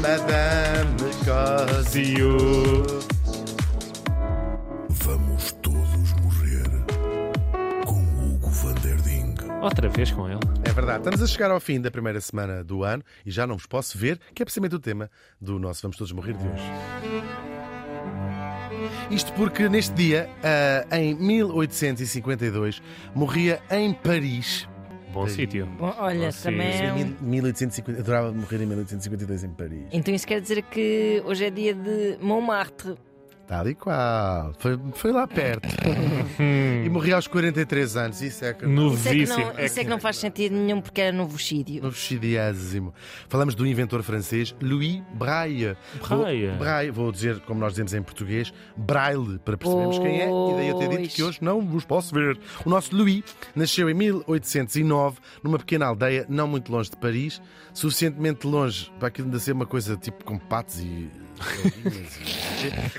Madame Cosio. Vamos todos morrer com Hugo van der Ding. Outra vez com ele. É verdade, estamos a chegar ao fim da primeira semana do ano e já não vos posso ver, que é precisamente o tema do nosso Vamos Todos Morrer de hoje. Isto porque neste dia, ah, em 1852, morria em Paris. Bom sítio. Bom, olha, Vocês- também é um... 1850, adorava morrer em 1852 em Paris. Então isso quer dizer que hoje é dia de Montmartre. Tal e qual. Foi, foi lá perto. e morri aos 43 anos. Isso é que. Isso é que Novíssimo. não, isso é que não faz sentido nenhum porque era novocídio. Novicidésimo. Falamos do inventor francês Louis Braille. Braille. Vou, Braille. Vou dizer, como nós dizemos em português, Braille, para percebermos quem é. E daí eu ter dito que hoje não vos posso ver. O nosso Louis nasceu em 1809, numa pequena aldeia não muito longe de Paris, suficientemente longe para aquilo ainda ser uma coisa tipo com patos e.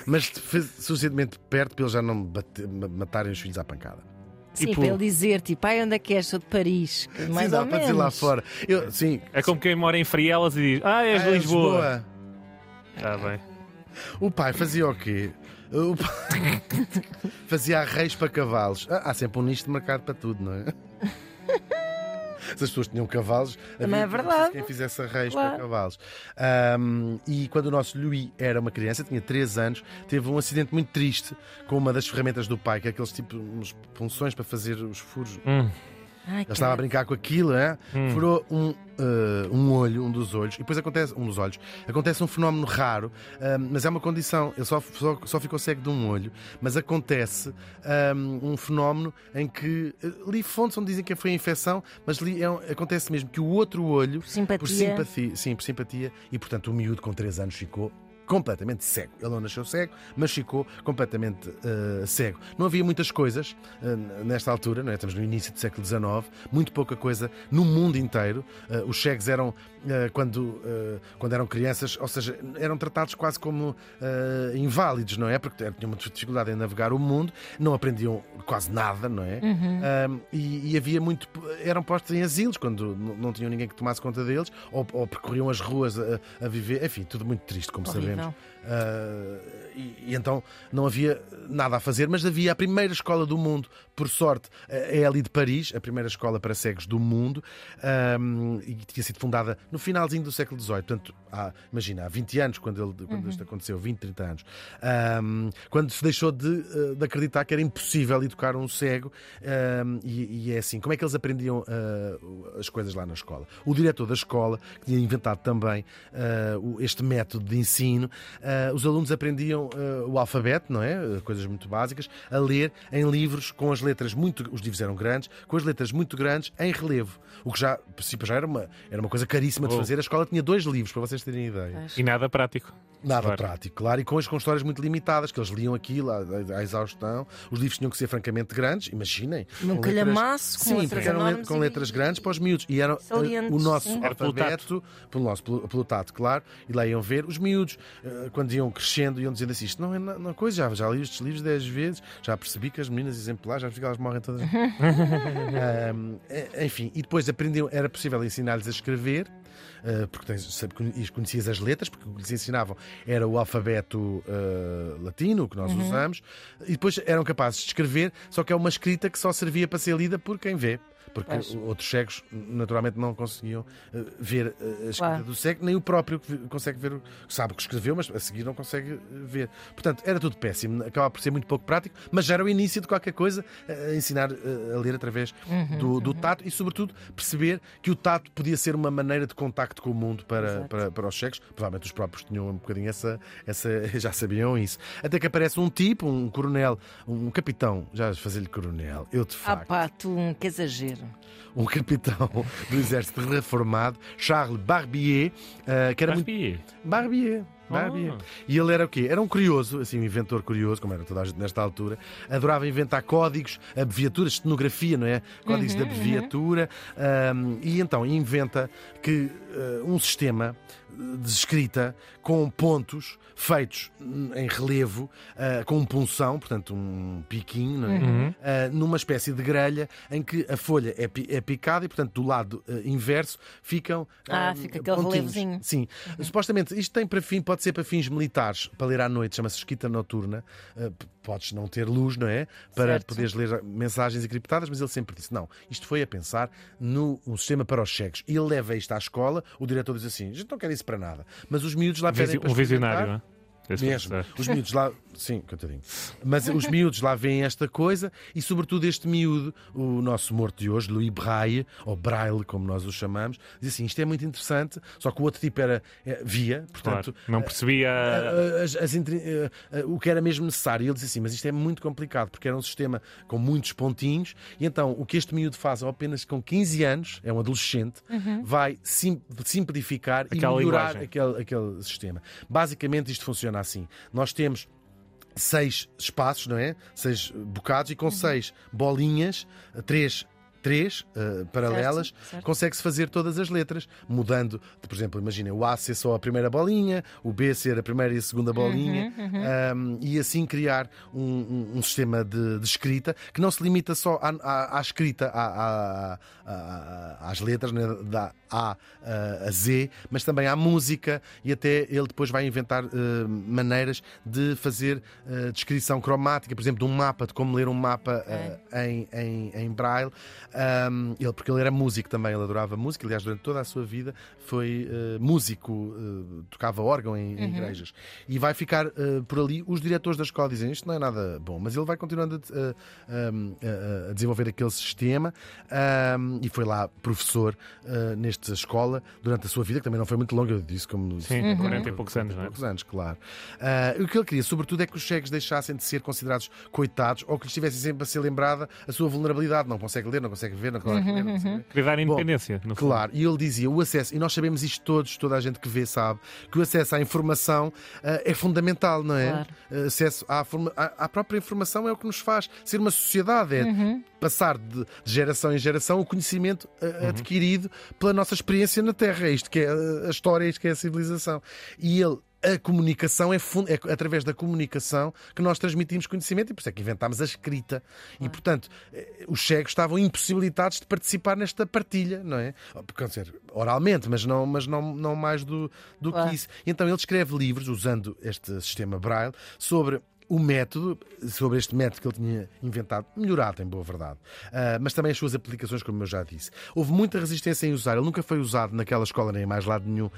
Mas fez suficientemente perto para eles já não bate- ma- matarem os filhos à pancada. Sim, Tipo- para ele dizer, tipo, ai, onde é que és? Sou de Paris. Mais sim, dá ou para menos. dizer lá fora. Eu, sim. É como quem mora em Frielas e diz: Ah, és de Ah, Lisboa. Está bem. O pai fazia o quê? O pai fazia arreios para cavalos. Ah, Há sempre um nicho de mercado para tudo, não é? Se as pessoas tinham cavalos, Também havia é verdade. quem fizesse arreios Claro. para cavalos. Ahm, e quando o nosso Louis era uma criança, tinha 3 anos, teve um acidente muito triste com uma das ferramentas do pai, que é aqueles tipo uns punções para fazer os furos. Hum. Ai, Ele estava a brincar com aquilo, é? furou um, eh, um olho, um dos olhos, e depois acontece, um dos olhos, acontece um fenómeno raro, ah, mas é uma condição, ele só, só, só ficou cego de um olho, mas acontece ah, um fenómeno em que, eh, li fontes onde dizem que foi infecção, mas li, é um- acontece mesmo que o outro olho, Por simpatia. por simpatia, sim, por simpatia, e portanto o miúdo com 3 anos ficou completamente cego. Ele não nasceu cego, mas ficou completamente eh, cego. Não havia muitas coisas eh, nesta altura, não é? estamos no início do século XIX, muito pouca coisa no mundo inteiro. Eh, os cegos eram, quando, quando eram crianças, ou seja, eram tratados quase como inválidos, não é? Porque tinham muita dificuldade em navegar o mundo, não aprendiam quase nada, não é? Um, e, e havia muito. eram postos em asilos quando não tinham ninguém que tomasse conta deles, ou, ou percorriam as ruas a, a viver. Enfim, tudo muito triste, como Horrível. sabemos. Uh, e, e então não havia nada a fazer, mas havia a primeira escola do mundo, por sorte, é ali de Paris, a primeira escola para cegos do mundo, um, e tinha sido fundada no finalzinho do século XVIII. Portanto, há, imagina, há 20 anos, quando, ele, quando isto aconteceu, 20, 30 anos, um, quando se deixou de, uh, de acreditar que era impossível educar um cego, um, e, e é assim, como é que eles aprendiam uh, as coisas lá na escola? O diretor da escola, que tinha inventado também uh, este método de ensino, uh, os alunos aprendiam uh, o alfabeto, não é? Uh, Coisas muito básicas, a ler em livros com as letras muito. Os livros eram grandes, com as letras muito grandes em relevo. O que já, por si, já era uma, era uma coisa caríssima de Oh. fazer. A escola tinha dois livros, para vocês terem ideia. E nada prático. Nada Claro. prático, claro, e com, as- com histórias muito limitadas, que eles liam aquilo à, à- à exaustão. Os livros tinham que ser francamente grandes, imaginem. Num com calhamaço, com Sim, letras porque eram let- com letras grandes para os miúdos. E eram eh, o nosso sim. Alfabeto, pelo nosso, pelo, pelo tato, claro, e lá iam ver. Os miúdos, eh, quando iam crescendo, iam dizendo assim: isto não é na coisa, já, já li estes livros dez vezes, já percebi que as meninas exemplares, já percebi que elas morrem todas. Ahm, eh, enfim, e depois aprendiam, era possível ensinar-lhes a escrever. Uh, porque tens, conhecias as letras, porque o que lhes ensinavam era o alfabeto uh, latino, que nós usamos, e depois eram capazes de escrever, só que é uma escrita que só servia para ser lida por quem vê. Porque outros cegos naturalmente não conseguiam uh, ver uh, a escrita Claro. do cego, nem o próprio que consegue ver, sabe o que escreveu, mas a seguir não consegue uh, ver. Portanto, era tudo péssimo, acaba por ser muito pouco prático, mas já era o início de qualquer coisa, a ensinar a ler através do, do tato e, sobretudo, perceber que o tato podia ser uma maneira de contacto com o mundo para, para, para os cegos. Provavelmente os próprios tinham um bocadinho essa, essa. já sabiam isso. Até que aparece um tipo, um coronel, um capitão, já fazer-lhe coronel, eu de Ah facto pá, tu, um, que exagero. Um capitão do exército reformado, Charles Barbier, eh, que era muito. Barbier. Vai, havia. E ele era o quê? Era um curioso, assim, um inventor curioso, como era toda a gente nesta altura. Adorava inventar códigos, abreviaturas, estenografia, não é? Códigos de abreviatura. ahm, e então inventa que ah, um sistema de escrita com pontos feitos em relevo, ah, com um punção, portanto um piquinho, não é? Ah, numa espécie de grelha em que a folha é, pi- é picada e, portanto, do lado ah, inverso ficam Ah, ah, fica aquele pontinhos. relevozinho. Sim. Supostamente isto tem para fim, pode ser para fins militares, para ler à noite, chama-se escrita noturna. P- podes não ter luz, não é? Para Certo. poderes ler mensagens encriptadas, mas ele sempre disse: não, isto foi a pensar no um sistema para os cegos. E ele leva isto à escola, o diretor diz assim: a gente não quer isso para nada. Mas os miúdos lá pedem um visionário, não é? Foi Mesmo. Os miúdos lá. Sim, coitadinho. Mas os miúdos lá veem esta coisa e, sobretudo, este miúdo, o nosso morto de hoje, Louis Braille, ou Braille, como nós o chamamos, diz assim: isto é muito interessante, só que o outro tipo era, é, via, portanto. Claro. Não percebia. a- as- as eh, eh, o que era mesmo necessário. E ele disse assim: Mas isto é muito complicado, porque era um sistema com muitos pontinhos. E então, o que este miúdo faz, ao apenas com 15 anos, é um adolescente, vai sim- simplificar Aquela e melhorar aquele, aquele sistema. Basicamente, isto funciona assim: nós temos seis espaços, não é? Seis bocados e com seis bolinhas, três. Três eh, paralelas, consegue-se fazer todas as letras, mudando, por exemplo, imagina o A ser só a primeira bolinha, o B ser a primeira e a segunda bolinha, um, e assim criar um, um- um sistema de, de escrita que não se limita só à, à- à escrita, à- às letras, né, da A a Z, mas também à música, e até ele depois vai inventar eh, maneiras de fazer eh, descrição cromática, por exemplo, de um mapa, de como ler um mapa eh, em, em, em braille. Um, ele, porque ele era músico também, ele adorava música, aliás, durante toda a sua vida foi eh, músico, eh, tocava órgão em, em igrejas. E vai ficar eh, por ali. Os diretores da escola dizem isto não é nada bom, mas ele vai continuando a, a- a- a desenvolver aquele sistema um, e foi lá professor nesta escola durante a sua vida, que também não foi muito longa, eu disse como. Sim, 40 e poucos anos, não é? poucos anos, claro. Ah, o que ele queria, sobretudo, é que os cegos deixassem de ser considerados coitados ou que lhes tivessem sempre a ser lembrada a sua vulnerabilidade. Não consegue ler, não consegue ver, não consegue ler. Não consegue ver. Queria dar Bom, independência, fundo. Claro, e ele dizia: o acesso, e nós sabemos isto todos, toda a gente que vê sabe, que o acesso à informação ah, é fundamental, não é? Claro. Ah, acesso à, forma- à- à própria informação é o que nos faz ser uma sociedade, é passar de de geração em geração o conhecimento ah, adquirido pela nossa experiência na Terra. É isto que é a história, é isto que é a civilização. E ele. A comunicação é, fun- é através da comunicação que nós transmitimos conhecimento e por isso é que inventámos a escrita. E, portanto, eh, os cegos estavam impossibilitados de participar nesta partilha, não é? Quer dizer, oralmente, mas não, mas não, não mais do, do Claro. que isso. E então ele escreve livros, usando este sistema Braille, sobre o método, sobre este método que ele tinha inventado, melhorado, em boa verdade, Ah, mas também as suas aplicações, como eu já disse. Houve muita resistência em usar, ele nunca foi usado naquela escola nem em mais lado nenhum,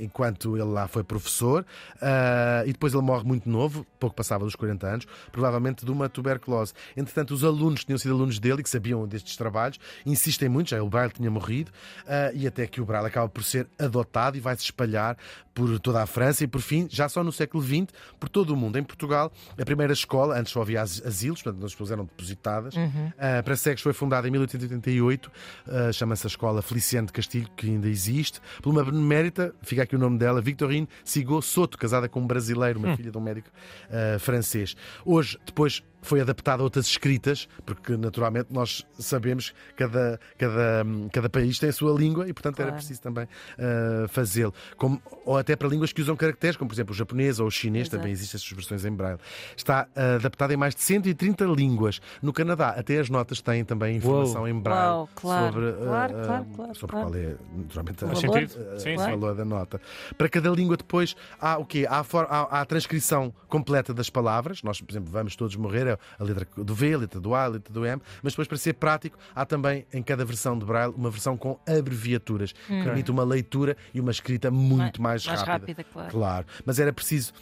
enquanto ele lá foi professor, Ah, e depois ele morre muito novo, pouco passava dos 40 anos, provavelmente de uma tuberculose. Entretanto, os alunos que tinham sido alunos dele e que sabiam destes trabalhos insistem muito, já o Braille tinha morrido, ah, e até que o Braille acaba por ser adotado e vai se espalhar por toda a França e, por fim, já só no século XX, por todo o mundo. Em Portugal, a primeira escola, antes só havia as- asilos, portanto, as pessoas eram depositadas, ah, para cegos foi fundada em 1888, ah, chama-se a Escola Feliciano de Castilho, que ainda existe, por uma benemérita, fica aqui o nome dela, Victorine Sigot Soto, casada com um brasileiro, uma filha de um médico ah, francês. Hoje, depois foi adaptada a outras escritas, porque naturalmente nós sabemos que cada, cada, cada país tem a sua língua e, portanto, era Claro. preciso também ah, fazê-lo. Ou até para línguas que usam caracteres, como por exemplo o japonês ou o chinês, Exato. também existem essas versões em braille. Está ah, adaptada em mais de 130 línguas. No Canadá, até as notas têm também informação em braille Uau, claro. sobre, ah, Claro, claro, claro, sobre claro. qual é, naturalmente, O a valor. Sim, o sim. valor da nota. Para cada língua depois há o quê? Há a, há- há a transcrição completa das palavras. Nós, por exemplo, vamos todos morrer é a letra do V, a letra do A, a letra do M, mas depois para ser prático há também em cada versão de Braille uma versão com abreviaturas, que permite uma leitura e uma escrita muito mais, mais rápida, claro. Claro, mas era preciso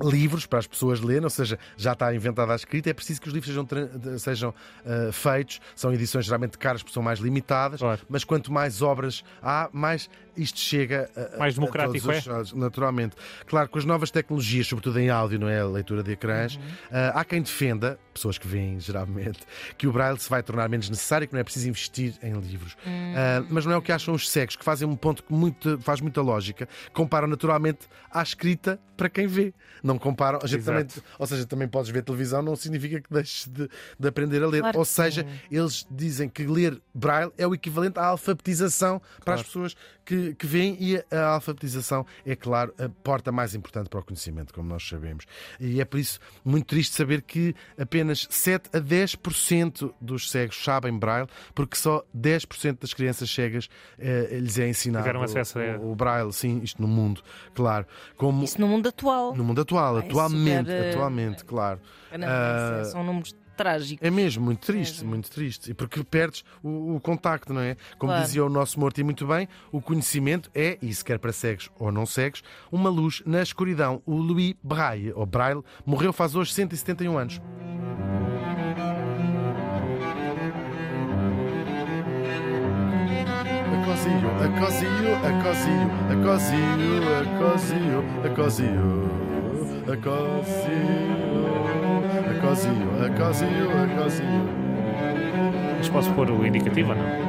livros para as pessoas lerem, ou seja, já está inventada a escrita, é preciso que os livros sejam, sejam ah, feitos, são edições geralmente caras, porque são mais limitadas, Claro. mas quanto mais obras há, mais isto chega a, a- Mais a democrático, todos os lados, naturalmente. Claro, com as novas tecnologias, sobretudo em áudio, não é? A leitura de ecrãs, Uhum. ah, há quem defenda, pessoas que veem geralmente, que o braille se vai tornar menos necessário, que não é preciso investir em livros. Ah, mas não é o que acham os cegos, que fazem um ponto que muito, faz muita lógica, comparam naturalmente à escrita para quem vê. Não comparam, a também, ou seja, também podes ver televisão, não significa que deixes de, de aprender a ler. Claro ou seja, sim. eles dizem que ler braille é o equivalente à alfabetização para as pessoas que, que veem e a alfabetização é, claro, a porta mais importante para o conhecimento, como nós sabemos. E é por isso muito triste saber que apenas 7 a 10% dos cegos sabem braille, porque só 10% das crianças cegas eh, lhes é ensinado Tiveram acesso a- o, o braille, sim, isto no mundo, claro. Como Isso no mundo atual. no mundo atual, Ai, atualmente, super, atualmente, claro. Não, Ah, é- são números trágicos. É mesmo, muito triste, Mesmo. muito triste. E porque perdes o, o contacto, não é? Como Claro. dizia o nosso morto e muito bem, o conhecimento é, e se quer para cegos ou não cegos, uma luz na escuridão. O Louis Braille, ou Braille, morreu faz hoje 171 anos. A cozinho, a cozinho, a cozinho, a cozinho, a cozinho, a cozinho, a cozinho, casinho, é casinho, é casinho. Mas posso pôr o indicativo ou não?